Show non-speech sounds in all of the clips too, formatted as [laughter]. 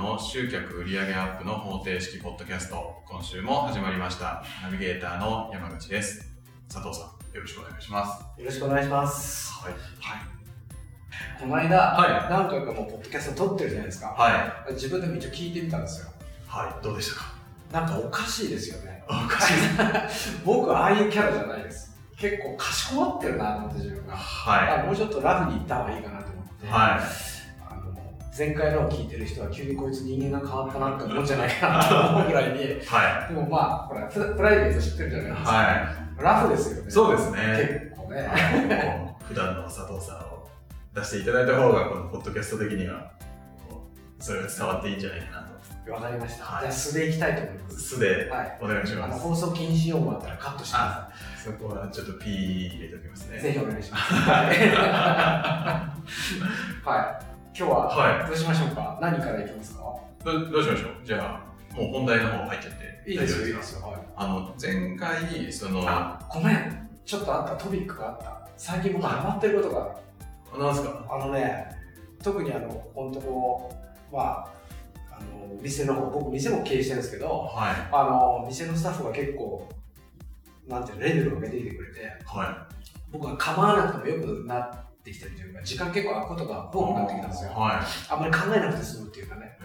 の集客売上アップの方程式ポッドキャスト、今週も始まりました。ナビゲーターの山口です。佐藤さん、よろしくお願いします。よろしくお願いします。はい。この間、はい何回かもうポッドキャスト撮ってるじゃないですか。はい。自分でも一応聞いてみたんですよ。はい。どうでしたか？なんかおかしいですよね。おかしい。[laughs] 僕はああいうキャラじゃないです。結構かしこまってるなと思って自分が。はあもうちょっとラフにいった方がいいかなと思って。い。はあの前回のを聞いてる人は急にこいつ人間が変わったなって思うんじゃないかなと思うぐらいに。い。はでもまあ、ほら、ププライベート知ってるじゃないい。ですか。はラフですよね。い。そうですね。結構ね。普段の佐藤さんを出していただいた方が、このポッドキャスト的には、それが伝わっていいんじゃないかなと。わかりました。はいじゃあ素でいきたいと思います。素ではい。お願いします。放送禁止用語あったらカットしてくだそこはちょっとピー入れておきます。ね。ぜひお願いします。[laughs] はい。はい。今日ははどうしましょうか？何からいきますか？どどうしましょう？じゃあ、もう本題の方入っちゃって。いいですよ、いいですよ。はい。あの、前回、その、あ、ごめん。ちょっとあったトピックがあった。最近僕ハマってることがある。なんすか？あのね、特にあの、本当こう、まあ、あの、店の方、僕店も経営してるんですけど、はい。あの、店のスタッフが結構、なんていうの、レベルを上げてきてくれて、は僕は構わなくてもよくなってきてるというか、時間結構空くことがい。多くなってきたんですよ。はあんまり考えなくて済むっていうかね。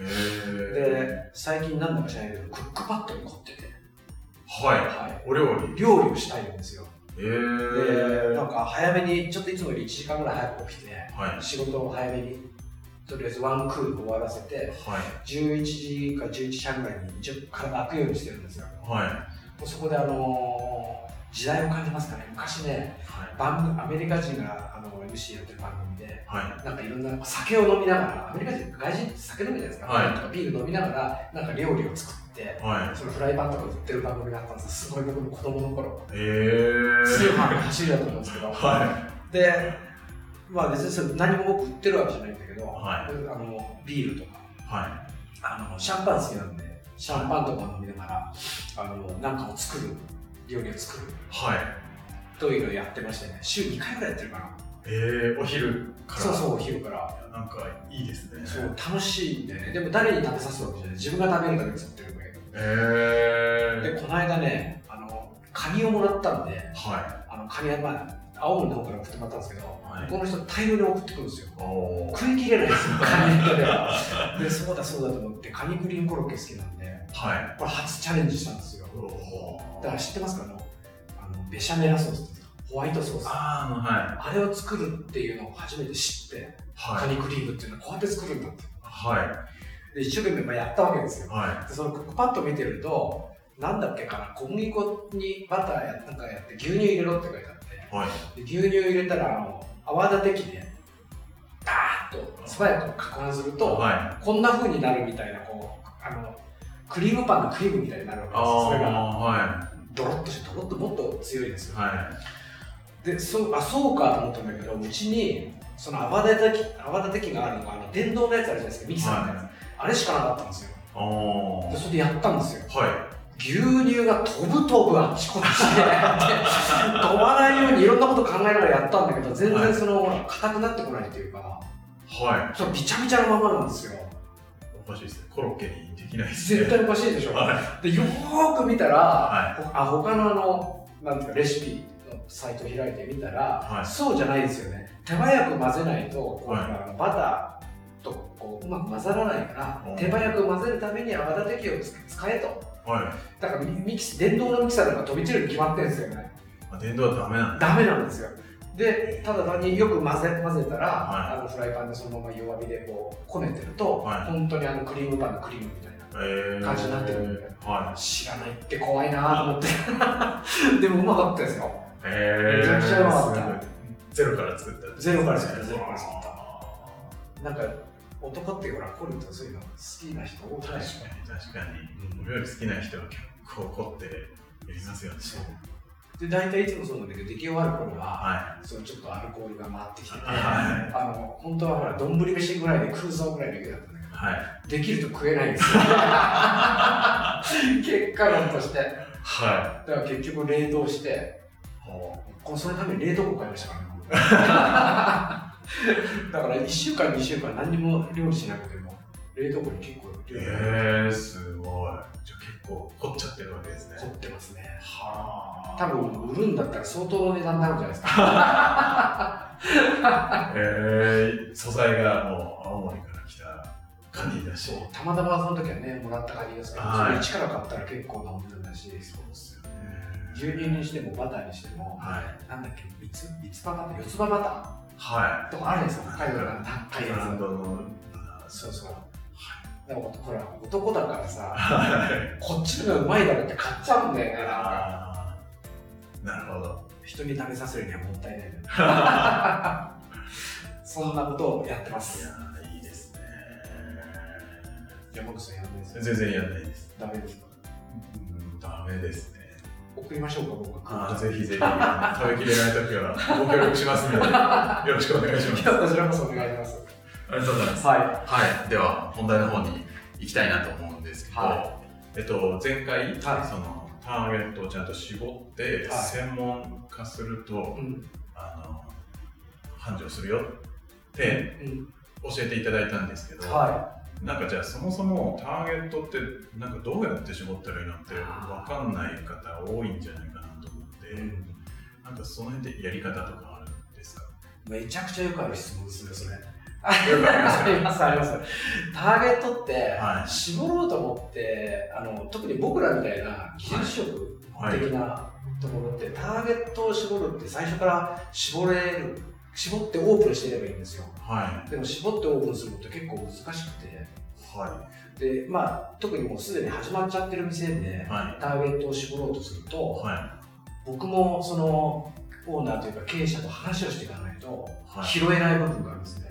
で、最近なんだか知らないけど、クックパッドに凝ってて、は。はいお料理。い、料理をしたいんですよ。へで、ー。なんか早めに、ちょっといつもより1時間ぐらい早く起きて、はい。仕事を早めに、とりあえずワンクール終わらせて、はい。11時か11時半ぐらいに一応体空くようにしてるんですよ。はい。もうそこであのー時代を感じますかね。昔ね、はい。番組、アメリカ人があの MC やってる番組で、はい。なんかいろんな酒を飲みながら、アメリカ人、外人って酒飲むじゃないですか、はいビール飲みながら、なんか料理を作って、はい。そのフライパンとか売ってる番組があったんですすごい僕の子供の頃、へー。通販の走りだと思うんですけど、はで、まあ別にそれ何も僕売ってるわけじゃないんだけど、はいあのビールとか、い。はあのシャンパン好きなんで、シャンパンとか飲みながら、あのなんかを作る、料理を作るい。はい。というのをやってましてね、週2回ぐらいやってるかな。えー、お昼から？そうそう、お昼から。なんかいいですね。そう楽しいんだよねでも誰に食べさすわけじゃない自分が食べるために作ってるんだけどえー。でこの間ねあのカニをもらったんではあのカニはまあ青森の方から送ってもらったんですけど、はいこの人大量に送ってくるんですよ。食い切れないんですよ [laughs] カニネットではでそうだそうだと思ってカニクリームコロッケ好きなんではい。これ初チャレンジしたんですよおだから知ってますか？あのあのベシャメラソースホワイトソースあはい。あれを作るっていうのを初めて知って、カはい。ニクリームっていうのはこうやって作るんだってはで一生懸命まあやったわけですよい。はでそのパッド見てると、なんだっけかな、小麦粉にバターやなんかやって牛乳入れろって書いてあって、い。はい。で牛乳入れたらあの泡立て器で、ダーッと素早く攪拌すると、はい。こんな風になるみたいな、こう、あの、クリームパンのクリームみたいになるわけあですよ。それが、ー、はドロッとして、ドロッともっと強いですい。よ。はで、そう、あ、そうかと思ったんだけど、うちに、その泡立て器、泡立て器があるのが、あの、電動のやつあるじゃないですか、ミキサーのやつ。あれしかなかったんですよ。でそれでやったんですよ。は牛乳が飛ぶ飛ぶあっちこっちで [laughs] 飛ばないようにいろんなこと考えながらやったんだけど全然そのほら硬くなってこないというかい。はそのびちゃびちゃのままなんですよい。おかしいですね。コロッケにできないですね。絶対おかしいでしょはい。でよーく見たら、はほあ他のあのなんていうかレシピのサイトを開いてみたら、はいそうじゃないですよね手早く混ぜないとこう、はいバターとこううまく混ざらないからうん手早く混ぜるために泡立て器をつ使えとい。はい。だからミミキス電動のミキサーなんか飛び散るに決まってるんですよねあ電動はダメなんだ。ダメなんですよ。で、ただ単によく混ぜ混ぜたら、はいあのフライパンでそのまま弱火でこうこねてると、はい本当にあのクリームパンのクリームみたいな。えー。感じになってるんでは知らないって怖いなと思って。[laughs] でもうまかったですよ。めちゃくちゃうまかったゼロから作った。ゼロから作ったゼロから作ったあなんか男ってほら凝るとそういうの好きな人多い？ー確かに、確かに。お料理好きな人は結構凝ってやりますよね。そう。で、大体いつもそうなんだけど、出来終わる頃は、はそのちょっとアルコールが回ってきてて、はいあの、本当はほら、丼飯ぐらいで空想ぐらいの勢いだったんだけど、い。はい。できると食えないんですよ。[laughs] 結果論として。はだから結局冷凍して、そのために冷凍庫買いましたからね。[laughs] だから1週間、2週間何にも料理しなくても、冷凍庫に結構っていう。えー、すごい。じゃあ結構凝っちゃってるわけですね。凝ってますね。は多分売るんだったら相当の値段になるんじゃないですか。[laughs] えー、素材がもう青森から来たカニだし。たまたまその時はね、もらったカニですけど、はいそれ一から買ったら結構なお値段だし、そうですよね。牛乳にしてもバターにしても、はい。なんだっけ、三つ、三つ葉バター、四つ葉バはターとかあるんですよ、北海道の高い。いやブランドの。つ。そうそう。だからほら、男だからさ、はい。こっちのがうまいだろって買っちゃうんだよね、ななるほど。人に食べさせるにはもったいない。[laughs] そんなことをやってまいす。やーいいですね。山口さんやんないですよ。全然やんないです。ダメですか？うん、ダメですね。送りましょうか、僕あーぜひぜひ、食べきれないときはご協力しますので、よろしくお願いします。いやこちらこそお願いします。ありがとうございます。ははい、では本題の方に行きたいなと思うんですけど、はえっと、前回、はいそのターゲットをちゃんと絞ってはい専門化すると、い。うん。あの繁盛するよってうん。教えていただいたんですけど、はなんかじゃあそもそもターゲットってなんかどうやって絞ったらいいのって分かんない方多いんじゃないかなと思って、い。うん。なんかその辺でやり方とかあるんですか？めちゃくちゃよくある質問ですね、それ。ありますあります。ターゲットっては、い。絞ろうと思って、あの、特に僕らみたいな技術職はい。的なところって、ターゲットを絞るって最初から絞れる、絞ってオープンしてればいいんですよ。はい。でも絞ってオープンするのって結構難しくて、はで、まあ、特にもうすでに始まっちゃってる店でい、はい。ターゲットを絞ろうとすると、は僕もそのオーナーというか経営者と話をしていかないと拾えない部分があるんですね。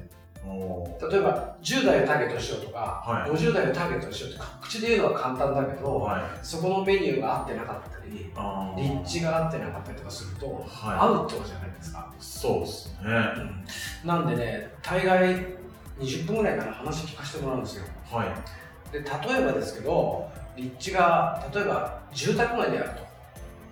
例えば10代をターゲットにしようとか、はい。50代をターゲットにしようとか口で言うのは簡単だけど、はい。そこのメニューが合ってなかったり立地が合ってなかったりとかすると、はい。アウトじゃないですか、そうですね。なんでね大概20分ぐらいから話聞かせてもらうんですよ。はい。で例えばですけど立地が例えば住宅街である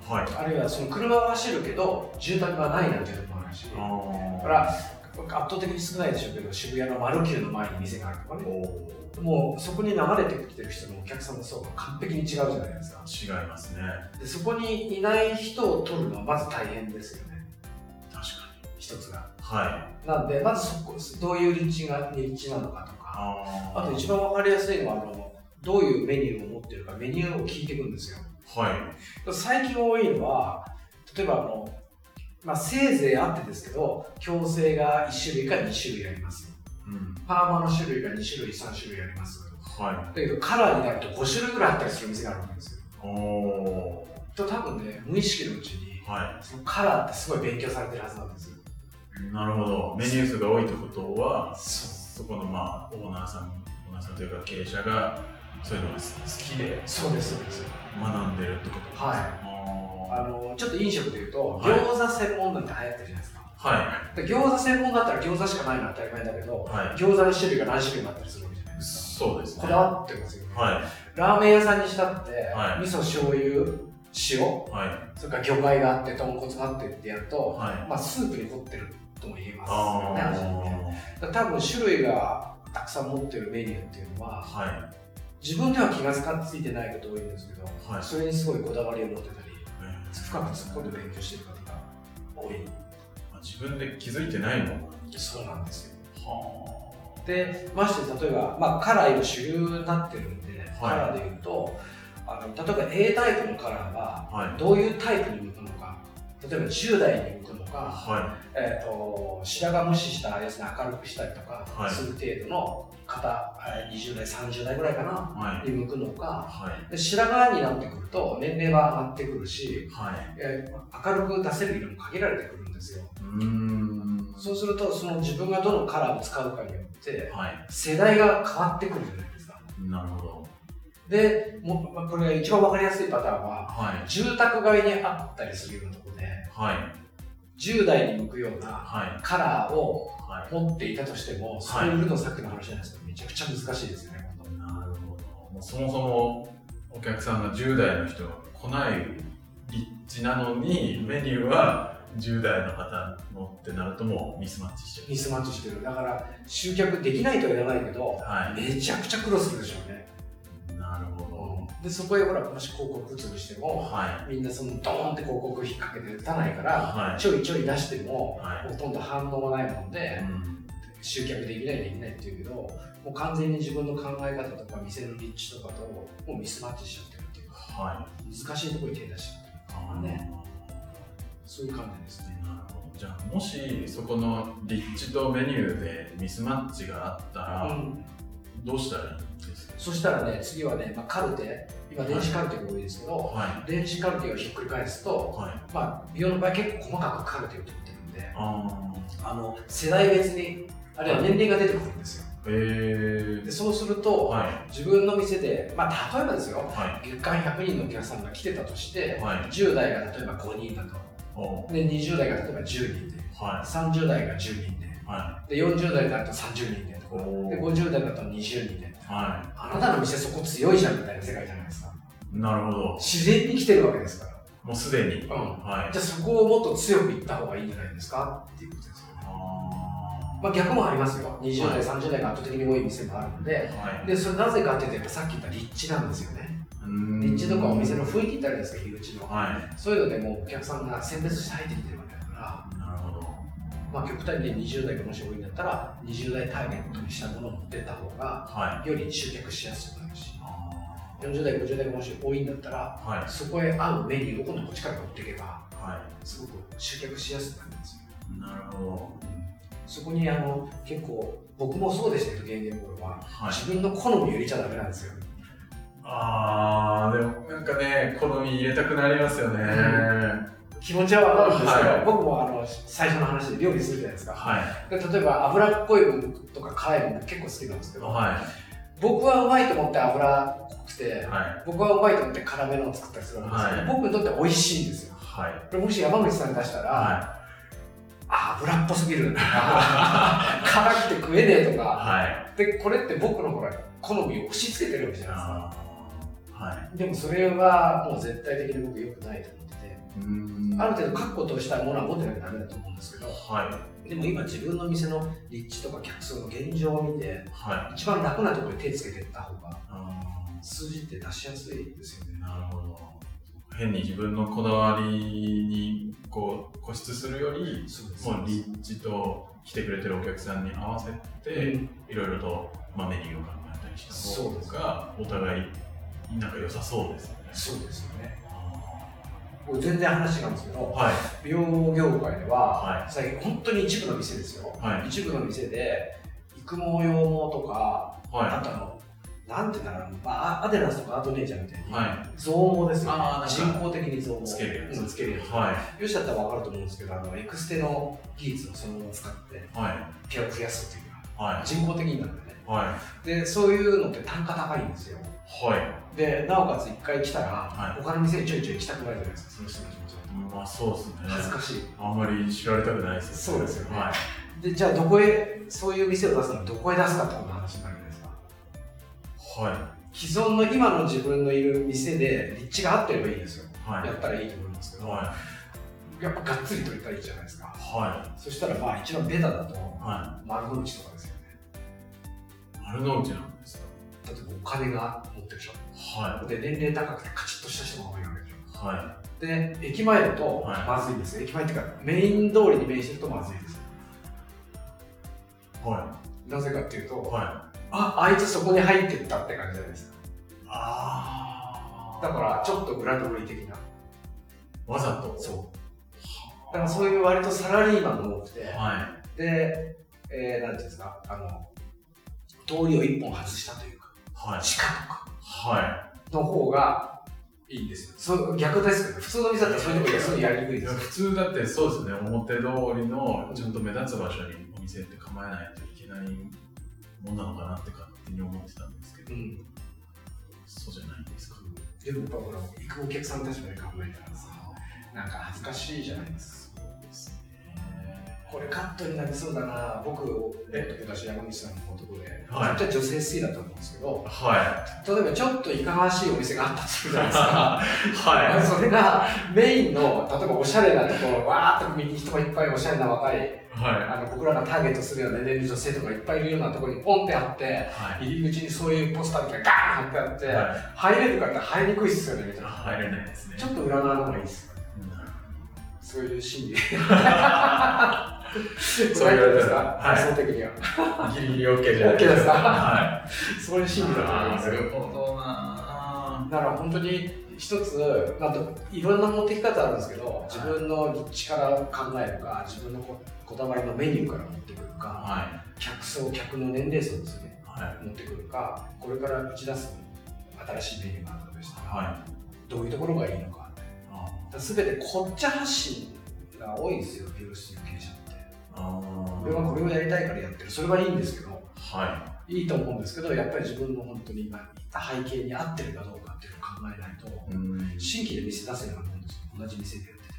と。はい。あるいはその車は走るけど住宅がないなんていうところもあるし。だあから圧倒的に少ないでしょうけど渋谷のマルキューの前に店があるとかね。おもうそこに流れてきてる人のお客さんの層が完璧に違うじゃないですか。ー違いますね。でそこにいない人を取るのはまず大変ですよね。確か一つが。にはい。なんでまずそこどういう立地が立地なのかとか。ああと一番わかりやすいのはあのどういうメニューを持ってるかメニューを聞いていくんですよ。はい。最近多いのは例えばあの、まあ、せいぜいあってですけど矯正が1種類か2種類あります。うん。パーマの種類が2種類3種類あります。はだけどカラーになると5種類ぐらいあったりする店があるわけですよ。いおと多分ね無意識のうちにーはそのカラーってすごい勉強されてるはずなんですよ。いなるほど。メニュー数が多いってことはそそこのまあオーナーさんオーナーさんというか経営者がそういうのが好きでそうですそうです。学んでるってことですか？はいああのちょっと飲食でいうと、はい。餃子専門なんて流行ってるじゃないですか。ーはい。で餃子専門だったら餃子しかないのは当たり前だけどはい。餃子の種類が何種類もあったりするわけじゃないですか。そうですね。こだわってますよね、はい。ラーメン屋さんにしたって、はい。味噌醤油塩はい。それから魚介があって豚骨があってってやると、はい。まあ、スープに凝ってるとも言えます。あよね味多分種類がたくさん持ってるメニューっていうのはあは自分では気がついてないこと多いんですけど、はい。それにすごいこだわりを持ってたりい深く突っ込んで勉強してる方が多い。まあ自分で気づいてないのもそうなんですよ。はでまして例えば、まあ、カラー今主流になってるんで、カラーでいうとあの例えば A タイプのカラーはどういうタイプに向くのか。例えば10代に向くのか、はえー、と白髪無視したやつに明るくしたりとかはい。する程度の方、えー20代30代ぐらいかな、いはい。に向くのかはい。で白髪になってくると年齢は上がってくるし、はい。えー明るく出せる色も限られてくるんですよ。うーん。そうするとその自分がどのカラーを使うかによってはい。世代が変わってくるじゃないですか。なるほど。でもまあこれが一番わかりやすいパターンははい。住宅街にあったりするようなところではい10代に向くようなはカラーを持っていたとしてもそれを売るのさっきの話じゃないですか。めちゃくちゃ難しいですよねなるほど。もうそもそもお客さんが10代の人が来ない立地なのにメニューは10代の方のってなるともうミスマッチしちゃうミスマッチしてる。だから集客できないとは言わないけどはい。めちゃくちゃ苦労するでしょうねでそこへほらもし広告打つにしてもはみんなそのドーンって広告引っ掛けて打たないから、はい。ちょいちょい出しても、はい。ほとんど反応がないもんい。で、うん。集客できないできないっていうけどもう完全に自分の考え方とか店の立地とかともうミスマッチしちゃってるっていうかはい。難しいところに手出しちゃってるね。そういう感じですね。なるほど。じゃあもしそこの立地とメニューでミスマッチがあったら、うん。どうしたらいいんですか？そしたらね次はね、まあ、カルテ。今電子カルテが多いですけど、は電子カルテをひっくり返すいと、はい。まあ、美容の場合結構細かくカルテを取ってるんでああの世代別にあるいは年齢が出てくるんですよ。でそうすると、はい。自分の店で、まあ、例えばですよは月間100人のお客さんが来てたとしていはい。10代が例えば5人だと。おで20代が例えば10人では30代が10人でで40代だと30人でとで50代だと20人でいはあなたの店そこ強いじゃんみたいな世界じゃないですか。いなるほど。自然に来てるわけですから。もうすでに、うん。はい。じゃあそこをもっと強くいった方がいいんじゃないですか？っていうことですよね。あまあ逆もありますよ。20代、はい30代が圧倒的に多い店もあるので。ーはい。でそれなぜかって言うとさっき言った立地なんですよね。立地とかお店の雰囲気ってあるじゃないですか入り口の。はい。そういうのでもうお客さんが選別して入ってきてるわけまあ極端に20代がもし多いんだったら20代ターゲットにしたものを持ってった方がはい。より集客しやすくなるし。あ40代50代がもし多いんだったらーはい。そこへ合うメニューを今度こっちから持っていけばはすごく集客しやすくなるんですよ。いなるほど。そこにあの結構僕もそうでしたけど現役の頃は。はい。自分の好みを入れちゃダメなんですよ。あーでもなんかね好み入れたくなりますよね、[laughs] 気持ちはわかるんですけど、はい。僕もあの最初の話で料理するじゃないですか。はい。で例えば脂っこいものとか辛いもの結構好きなんですけど、は僕はうまいと思って脂っこくて、僕はうまいと思って辛めのを作ったりするわけですけど、はい。僕にとって美味しいんですよ。はい。これもし山口さんに出したら、はあ油っぽすぎるとか [laughs] 辛くて食えねえといか。はい。でこれって僕のほら好みを押し付けてるわけじゃないですか。はい。でもそれはもう絶対的に僕良くないと思っててある程度確固としたものは持ってなきゃダメだと思うんですけどはでも今自分の店の立地とか客層の現状を見ていはい。一番楽なところに手つけていった方があ数字って出しやすいですよね。ーなるほど。変に自分のこだわりにこう固執するよりそうです。もう立地と来てくれてるお客さんに合わせて、うん。いろいろと、まあ、メニューを考えたりしたそうです方がお互いなんか良さそうですよね。そうですよね全然話違うんですけどーはい。美容業界では、はい。最近本当に一部の店ですよ、はい。一部の店で育毛羊毛とか、あはとあのなんていうんだろうな、まあ、アデランスとかアートネイチャーみたいに、は増毛ですよ、ね。人工的に増毛。つけるやつ。うんつけるやつ、いはい。よしだったら分かると思うんですけどあのエクステの技術をそのまま使ってはい。毛を増やすっていうかはい。人工的になるんでね。はい。でそういうのって単価高いんですよはい。でなおかつ一回来たら、はい。他の店にちょいちょい来たくないじゃないですか。その人の気持ちだとまあそうですね。恥ずかしい。あんまり知られたくないですそうですよね。はい。でじゃあどこへそういう店を出すのはどこへ出すかってことの話になるじゃないですか。は既存の今の自分のいる店で立地が合ってればいいですよ、いはい。やったらいいと思いますけど、はやっぱがっつり取りたいじゃないですか。い。はそしたらまあ一番ベタだと丸の内とかですよね。い丸の内なんですか例えばお金が持ってるでしょ。はで年齢高くてカチッとした人が多いわけでしょい。はで駅前だとはい。まずいんです。よ、駅前っていうかメイン通りに面してるとまずいですいはなぜかっていうと、いはい。ああいつそこに入ってったって感じじゃないですか。あだからちょっと裏通り的な。わざと。そう。だからそういう割とサラリーマンが多くて。はで、えー、なんていうんですかあの通りを一本外したというかいはい。地下とかはの方がいいんですよ。そう逆ですけど普通の店だったらそういうとこすぐやりにくいいです。よ普通だってそうですね。表通りのちゃんと目立つ場所にお店って構えないといけないもんなのかなって勝手に思ってたんですけど。うん。そうじゃないんですか。でもやっぱほら行くお客さんたちまで考えたらさなんか恥ずかしいじゃないですかこれカットになりそうだな僕えっと私山口さんの男で、はい絶対女性好きだと思うんですけどは例えばちょっといかがわしいお店があったとするじゃないですかい。[laughs] はい。[laughs] それがメインの例えばおしゃれなところわーっと見に人がいっぱいおしゃれな若いはあの僕らがターゲットするような年齢の女性とかいっぱいいるようなところにポンってあってい。はい。入り口にそういうポスターみたいなガーンってあって、は入れるかって入りにくいっすよねみたいい。な入れないですね。ちょっと裏側の方がいいっすよねなるそういう心理 [laughs] [laughs] そう言われたらですか、はい。発想的には。ギリギリ OK じゃない OK ですか？はそういうい。心理だと思います。なるほどな。だから本当に一つなんといろんな持ってき方あるんですけど自分の立地から考えるか自分のここだわりのメニューから持ってくるかは客層客の年齢層ですね。い。はい。持ってくるかこれから打ち出す新しいメニューがあるとしたら、はい。どういうところがいいのか。あすべてこっち発信が多いんですよ美容室の経営者俺はこれをやりたいからやってるそれはいいんですけどはいいと思うんですけどやっぱり自分の本当に今言った背景に合ってるかどうかっていうのを考えないとい。うん。新規で店出せなもんですよ同じ店でやってて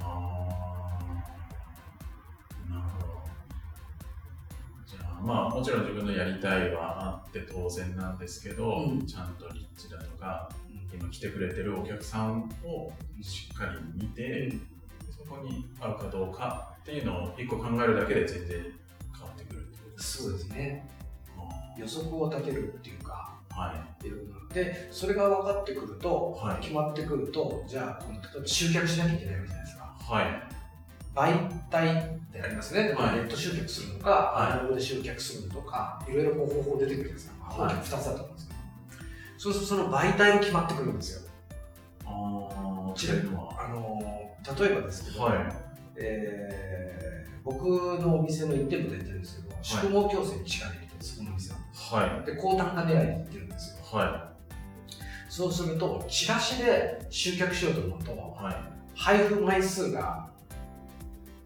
ああ。なるほど。じゃあ、まあ、もちろん自分のやりたいはあって当然なんですけど、うんちゃんと立地だとか、今来てくれてるお客さんをしっかり見て、そこに合うかどうかっていうのを一個考えるだけで全然変わってくるってことですそうですね。あ予測を立てるっていうかーはい。でそれが分かってくると、はい。決まってくるとじゃあこの例えば集客しなきゃいけないわけじゃないですか。はい。媒体ってありますね、はい。ネット集客するのか、はい。アナログで集客するのとかいろいろこう方法出てくるじゃないですか、まあはい。大きく2つだと思うんですけどそうするとその媒体が決まってくるんですよ。ああ、ちというのは。あの例えばですけど、はい。えー僕のお店の1店舗でやってるんですけど、宿毛矯正に力入れてるんです、そこの店は。はい。で、高単価狙いでやってるんですよ。はそうすると、チラシで集客しようと思うと、い。はい。配布枚数が、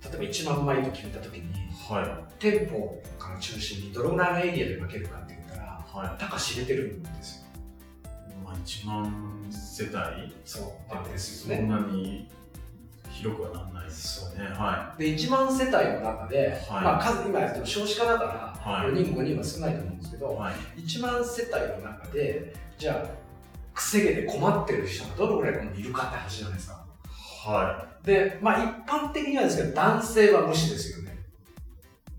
例えば1万枚と決めたときに、は店舗から中心にどのぐらいのエリアで分けるかって言ったら、い。はたか知れてるんですよ。い。まあ、1万世帯そう。なんですそよね。んなに広くはならないですよね。はで、1万世帯の中で、はいまあ数、今やっても少子化だから、はい4人、5人は少ないと思うんですけい。ど、はい。1万世帯の中で、じゃあ、くせ毛で困ってる人がどのぐらいいるかって話じゃないですか。はで、まあ一般的にはですけど、男性は無視ですよね。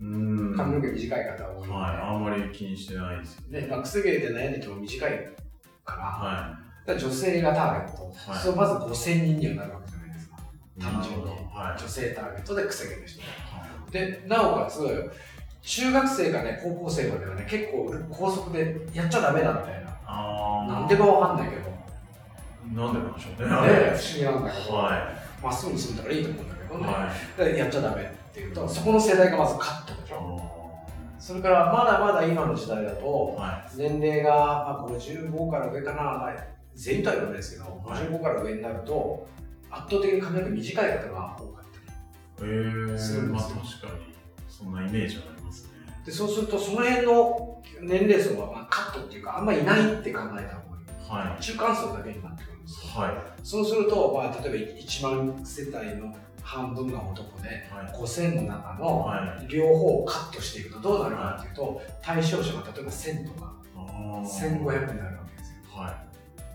い。うーん。髪のはい。毛短い方が多いので。あんまり気にしてないですよ。ね、まあ、くせ毛で悩んでても短いから、はだから女性がターゲット、はいそうまず5000人にはなるわ単純にはい。女性ターゲットでくせ毛の人。はで、なおかつ、中学生かね、高校生まではね、結構高速でやっちゃダメだみたいな。なんでかわかんないけど、ね、なんでなんでしょうね。不思議なんだけど、はまっすぐに住んだからいいと思うんだけどい。ね。はい。でやっちゃダメっていうと、そこの世代がまずカットでしょ。それから、まだまだ今の時代だと、は年齢が、まあ、55から上かな、まあ、全員とは言わないですけど、はい55から上になると、圧倒的に髪の毛短い方が多かったり。するんでますあよ確かに、そんなイメージはありますね。で、そうすると、その辺の年齢層は、まあ、カットっていうか、あんまりいないって考えた方がいい。は中間層だけになってくるんですよ。い。はい。そうすると、まあ、例えば1万世帯の半分が男で、はい。5000の中のはい。両方をカットしていくとどうなるかっていうと、対象者が例えば1000とかあー1500になるわけですよ。は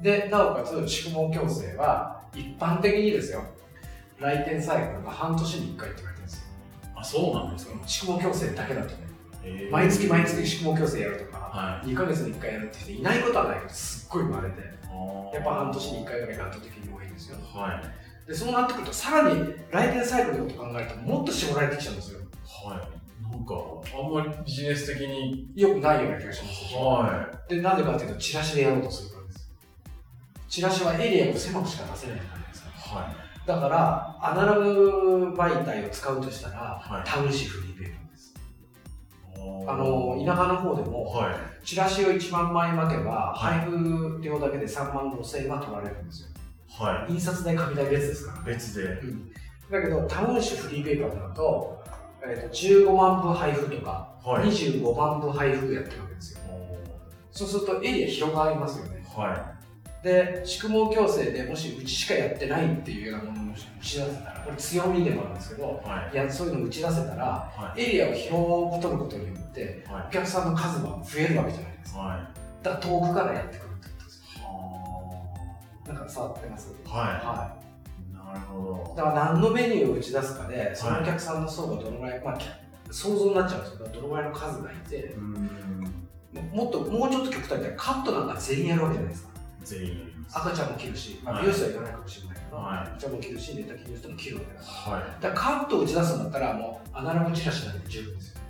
で、なおかつ、宿毛矯正は、一般的にですよ、来店サイクルが半年に1回って言われてるんですよ。い。あ、そうなんですか。宿毛矯正だけだとね、えー毎月毎月宿毛矯正やるとか、は2ヶ月に1回やるって人いないことはないけど、すっごい生まれて、やっぱ半年に1回ぐらいが圧倒的に多いんですよ。はい。で、そうなってくると、さらに来店サイクルのこと考えると、もっと絞られてきちゃうんですよ。はい。なんか、あんまりビジネス的に。よくないような気がしますはで、なんでかっていうと、チラシでやろうとする。チラシはエリアを狭くしか出せないじゃないですか。い。はい。だから、アナログ媒体を使うとしたら、はいタウン誌フリーペーパーです。ああの、田舎の方でも、はい。チラシを1万枚巻けば、はい配布料だけで3万5千円は取られるんですよ。は印刷代、紙代別ですからい。別で。だけど、タウン誌フリーペーパーになると、えー、と15万部配布とか、はい。25万部配布やってるわけですよ。そうするとエリア広がりますよね。はで宿毛矯正でもしうちしかやってないっていうようなものを打ち出せたらこれ強みでもあるんですけどはい。いやそういうのを打ち出せたらはい。エリアを広く取ることによってはお客さんの数は増えるわけじゃないですい。かはい。だから遠くからやってくるってことですよはなんか触ってます？あ。は。はいなるほいだから何のメニューを打ち出すかでそのお客さんの層がどのぐらい、まあき想像になっちゃうんですけどどのぐらいの数がいてど。うん。もっともうちょっと極端に言ったらカットなんか全員やるわけじゃないですか全員。赤ちゃんも切るし、まあ、はい美容師は言わないかもしれないけど、はい赤ちゃんも切るし、寝たきりの人も切るわけだから。はい。だからカットを打ち出すんだったら、もうアナログチラシだけで十分ですよ。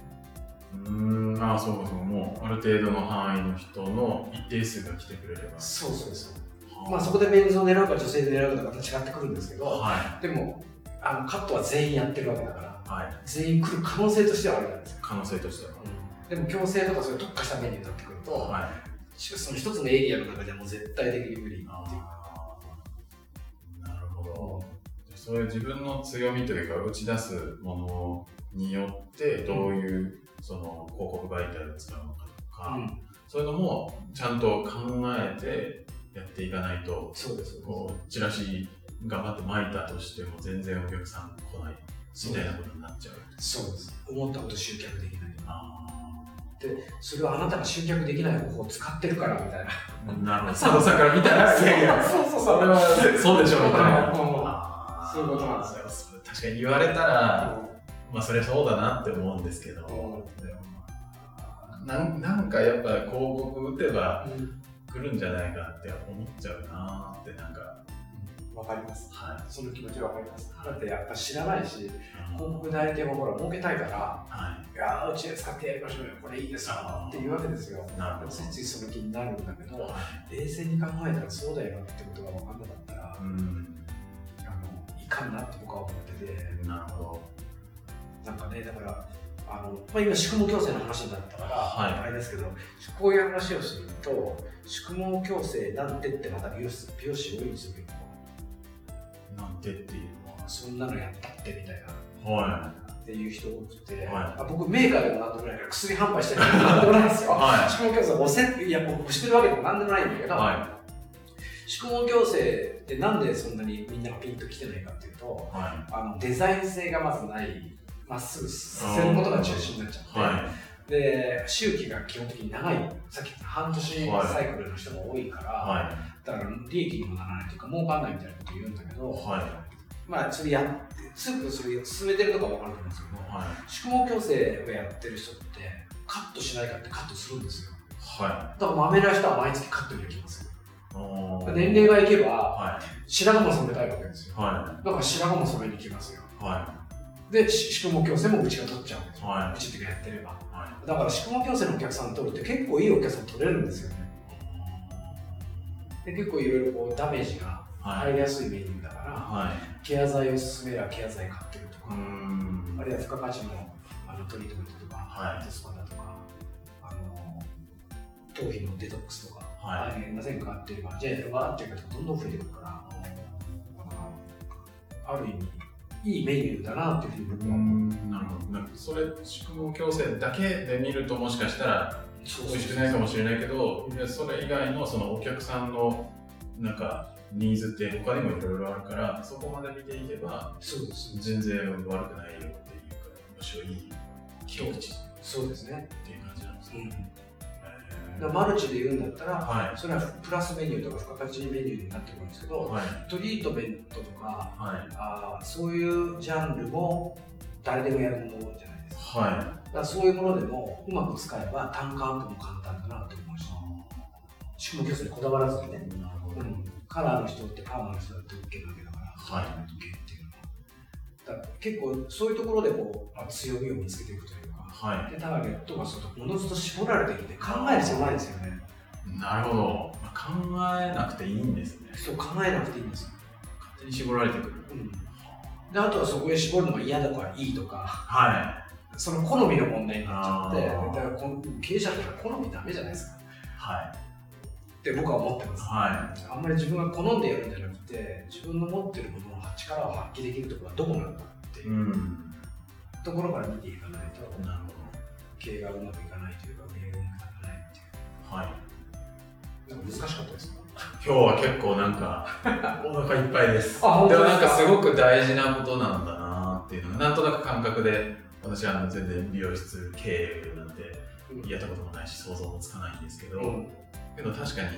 うーん、ああ、そうかそうか、もうある程度の範囲の人の一定数が来てくれれば。そうそうそう。はあまあそこでメンズを狙うか女性で狙うかとまた違ってくるんですけど、はでもあのカットは全員やってるわけだから、い。はい。全員来る可能性としてはあるじゃないですか。可能性としては。でも矯正とかそういう特化したメニューになってくると、はい。その一つのエリアの中ではもう絶対的に無理っていうあーなるほど。そういう自分の強みというか、打ち出すものによって、どういう、その広告媒体を使うのかとか、うんそういうのもちゃんと考えてやっていかないと、そうです。こう、チラシ頑張って巻いたとしても全然お客さん来ないみたいなことになっちゃう。そうです。思ったこと集客できない。あそれはあなたが集客できない方法を使ってるからみたいな。あ、なるほど。佐藤さんから見たら、[laughs] いやいや、そうそうそれはそうでしょうみたいな。そういうことなんですよ確かに言われたら、まあそれそうだなって思うんですけど、なんなんかやっぱ広告打てば来るんじゃないかって思っちゃうなってなんか、わかります。はい。その気持ちわかります。だってやっぱ知らないし、広告代理店もほら儲けたいから、はいやーうちで使ってやりましょうよ、これいいですよっていうわけですよ。い。なるほど。ついついその気になるんだけど、はい冷静に考えたらそうだよなってことが分かんなかったら、うん。あのいかんなって僕は思ってて、なるほなんかね、だから、あのまあ、今、宿毛矯正の話になったから、はいあれですけど、こういう話をすると、宿毛矯正なんてってまた美容師美容師多いんですよ。なんてっていうのは。そんなのやったってみたいな。はっていう人多くて、はい。あ僕メーカーでもなんでもないから薬販売してるからなんでもないんですよ。[laughs] は宿毛矯正押せいや僕してるわけでもなんでもないんだけい。ど、は宿毛矯正ってなんでそんなにみんながピンときてないかっていうとあのデザイン性がまずない。まっすぐさせることが中心になっちゃって、で周期が基本的に長い。さっき言った半年はい。サイクルの人が多いから、だから利益にもならないというか儲かんないみたいなこと言うんだけど、い。はい。まあそれやってすぐそれ進めてるとかわかると思うんですけど、はい。宿毛矯正をやってる人ってカットしないかってカットするんですよはだからまめな人は毎月カットに行きますよ年齢がいけばはい。白髪も染めたいわけですよはだから白髪も染めに行きますよい。はでし宿毛矯正もうちが取っちゃうんですい。よ、はうちってやってればい。はい。だから宿毛矯正のお客さん取るって結構いいお客さん取れるんですよねで結構いろいろこうダメージがはい。入りやすいメニューだから、はい。ケア剤を勧めればケア剤買ってるとか、ん。あるいは付加価値のあのトリートメントとか、はいテスパだとか、あの頭皮のデトックスとか、はいあれませんかっていうか、じゃあやるわっていう方がどんどん増えてくるから、ある意味、いいメニューだなっていうふうにう僕は思う。ん。なるほど。それ、宿毛矯正だけで見るともしかしたら美味しくないかもしれないけど、それ以外のそのお客さんのなんかニーズって他にもいろいろあるから、そこまで見ていけばそうです。全然悪くないよっていうか、むしろいい切り口っそうですね。ていう感じなんですね。うん、マルチで言うんだったら、はい。それはプラスメニューとか付加価値メニューになってくるんですけど、はい。トリートメントとか、はい。あーそういうジャンルも誰でもやるものじゃないですか。はだからそういうものでもうまく使えば単価アップも簡単だなと思うし、宿毛矯正にこだわらずにね、い。なるほど。うん、カラーの人ってパーマの人だって OK なわけだから、はいトリートメント系っていうのは。結構そういうところでこうあ強みを見つけていくというか、はでターゲットがそうおのずと絞られてきて考える必要ないですよね。い。なるほど。まあ考えなくていいんですね。そう考えなくていいんですよ。勝手に絞られてくる。うん、であとはそこへ絞るのが嫌だからいいとか、はい。その好みの問題になっちゃって、だからこの経営者だから好みダメじゃないですか。はい。って僕は思ってます。はあんまり自分が好んでやるんじゃなくて、自分の持ってるものの力を発揮できるところはどこなんだってい。いううん。ところから見ていかないと、なるほ経営がうまくいかないというか、経営がうまくいかないっていう。ど。はい。なんか難しかったですか？今日は結構なんか、[laughs] お腹いっぱいです。あ本当でもですかなんかすごく大事なことなんだなっていうのが、なんとなく感覚で、私はあの全然美容室経営なんてやったこともないし、想像もつかないんですけど、うんけど確かに、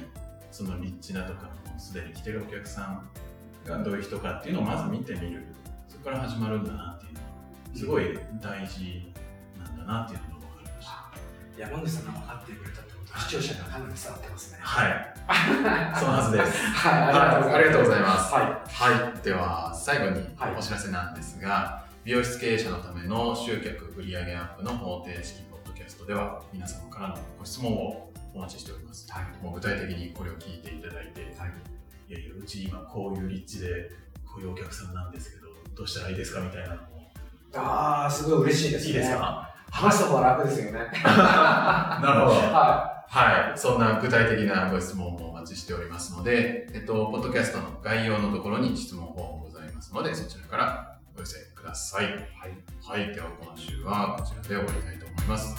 そのリッチなとか、すでに来てるお客さんがどういう人かっていうのをまず見てみる。そこから始まるんだなっていうのは、すごい大事なんだなっていうのが分かりました。山口さんが分かってくれたってことは視聴者にはかなり伝わってますね。はい。[laughs] そのはずです。はい、はい、ありがとうございます。はい。はい、では最後にはいお知らせなんですが、美容室経営者のための集客売上アップの方程式ポッドキャストでは皆様からのご質問をお待ちしております。はいもう具体的にこれを聞いていただいて、はいいやいや、うち今こういう立地で、こういうお客さんなんですけど、どうしたらいいですかみたいなのもああ、すごい嬉しいですね。いいですか？話す方が楽ですよね。[laughs] なるほど。ははい、そんな具体的なご質問もお待ちしておりますので、えっと、ポッドキャストの概要のところに質問フォームございますので、そちらからださい。はい。はい、では今週はこちらで終わりたいと思います。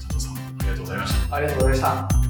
佐藤さん、ありがとうございました。ありがとうございました。